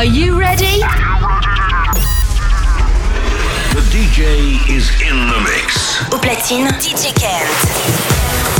Are you ready? The DJ is in the mix. Au platine, DJ Kent.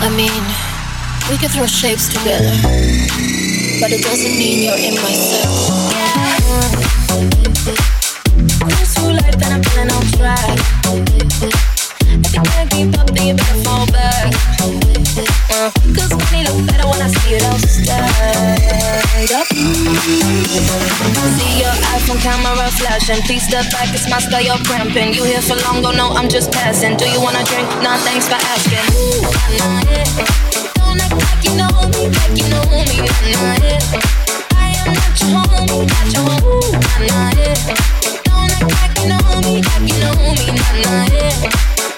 I mean, we can throw shapes together, but it doesn't mean you're in my circle. Cruise through life and I'm feeling on track. If you can't keep up, then you better fall back it, uh Cause money they look better when I see it, I'll up See your iPhone camera flashing Please step back, it's my style, you're cramping You here for long, don't know, I'm just passing Do you wanna drink? Nah, thanks for asking Ooh, I'm not it Don't act like you know me, like you know me I'm not it I am not your homie, not your homie Ooh, I'm not it Don't act like you know me, like you know me I'm not it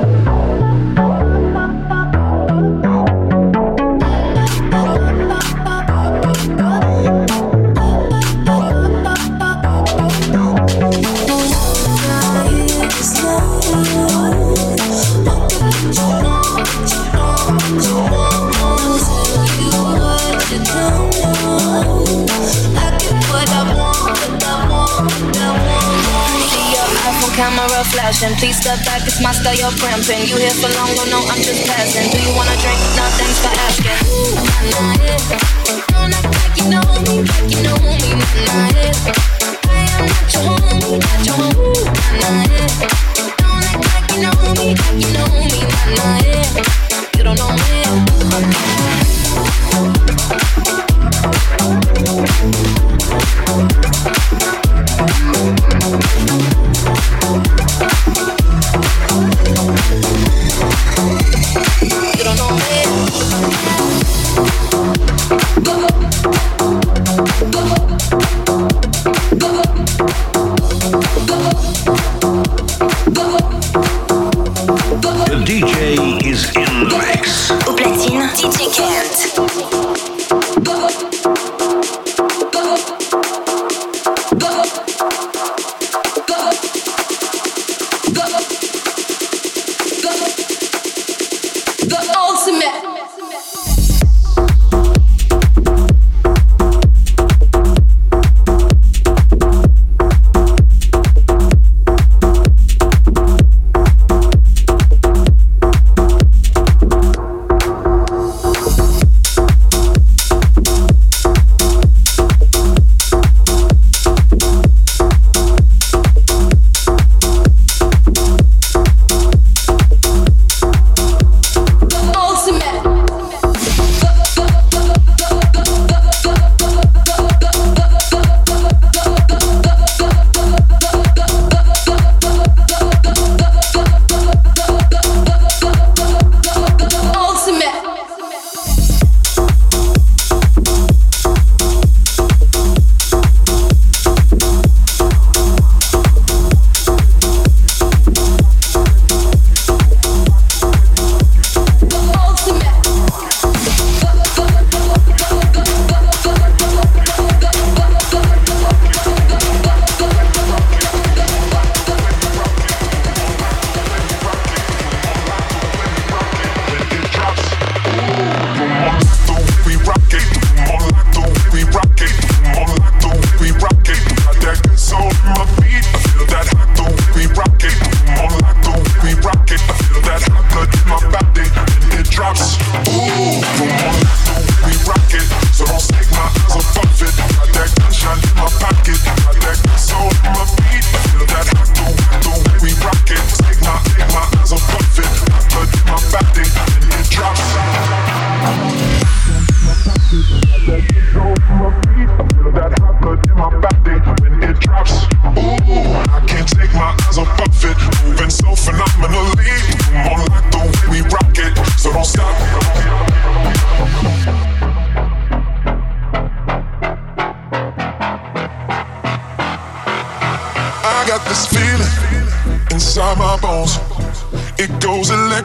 flashing. Please step back, it's my style, you're cramping. You here for long, oh no, I'm just passing. Do you wanna drink? No, thanks for asking. Ooh, nah, yeah. Don't act like you know me, like you know me, nah, yeah. I am not your homie, not your homie, Ooh, nah, yeah. Don't act like you know me, like you know me, nah, yeah. You don't know me.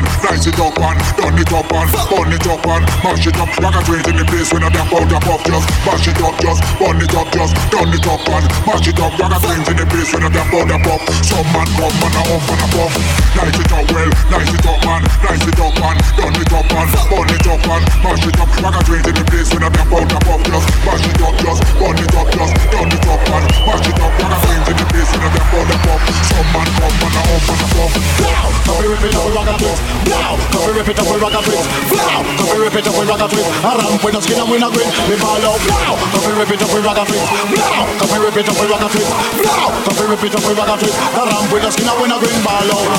Come. Dice it up and turn it up and burn it up and mash it up. Like a train in the place when I dump out the pop Just mash it up, just burn it up, just turn it up and mash it up. Like a train in the place when I dump out the pop. Some man come and a off and a puff Dice it up well, dice it up man. Dice it up and turn it up and burn it up and mash it up. Like a train in the place when I dump out the pop Just mash it up, just burn it up, just turn it up and mash it up. Like a train in the place when I dump out the pop. Some man come and a off and a puff Wow, baby, you know like a puff Wow, come we rip it up, we rock a twist. Wow, we rip it up, we rock a twist. Around with the skin and we not grit. We ball out. Wow, we rip it up, we rock a twist. Wow, we rip it up, we rock a twist. Wow, we rip it up, we rock a twist. Around with the skin and we not grit. Ball out.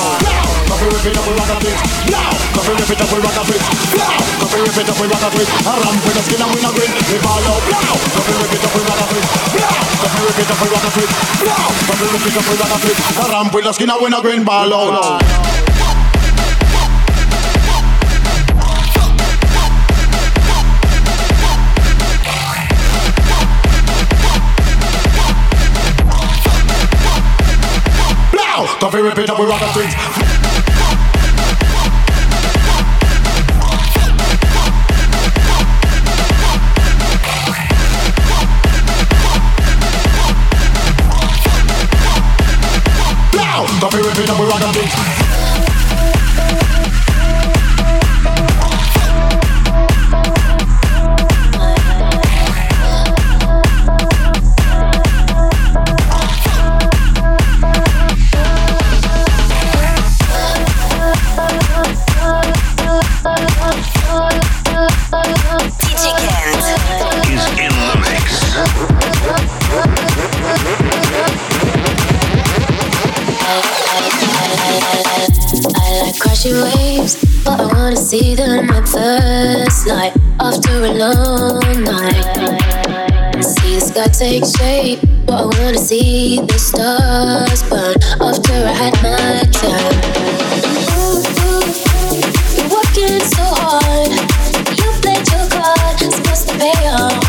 We rip it up, we rock a twist. Wow, we rip it up, we rock a twist. Wow, we rip it up, we rock a twist. Around with the skin and we not. We ball out. We rip it up, we rock a twist. We rip it up, we rock a twist. We rip it up, we rock a twist. With skin and we not. Ball out. Don't feel repeat up with rocket. Don't be ripping up with rock and beat see them at first light after a long night. See the sky take shape, but I wanna see the stars burn after I had my turn. You're working so hard, you played your card, supposed to pay off.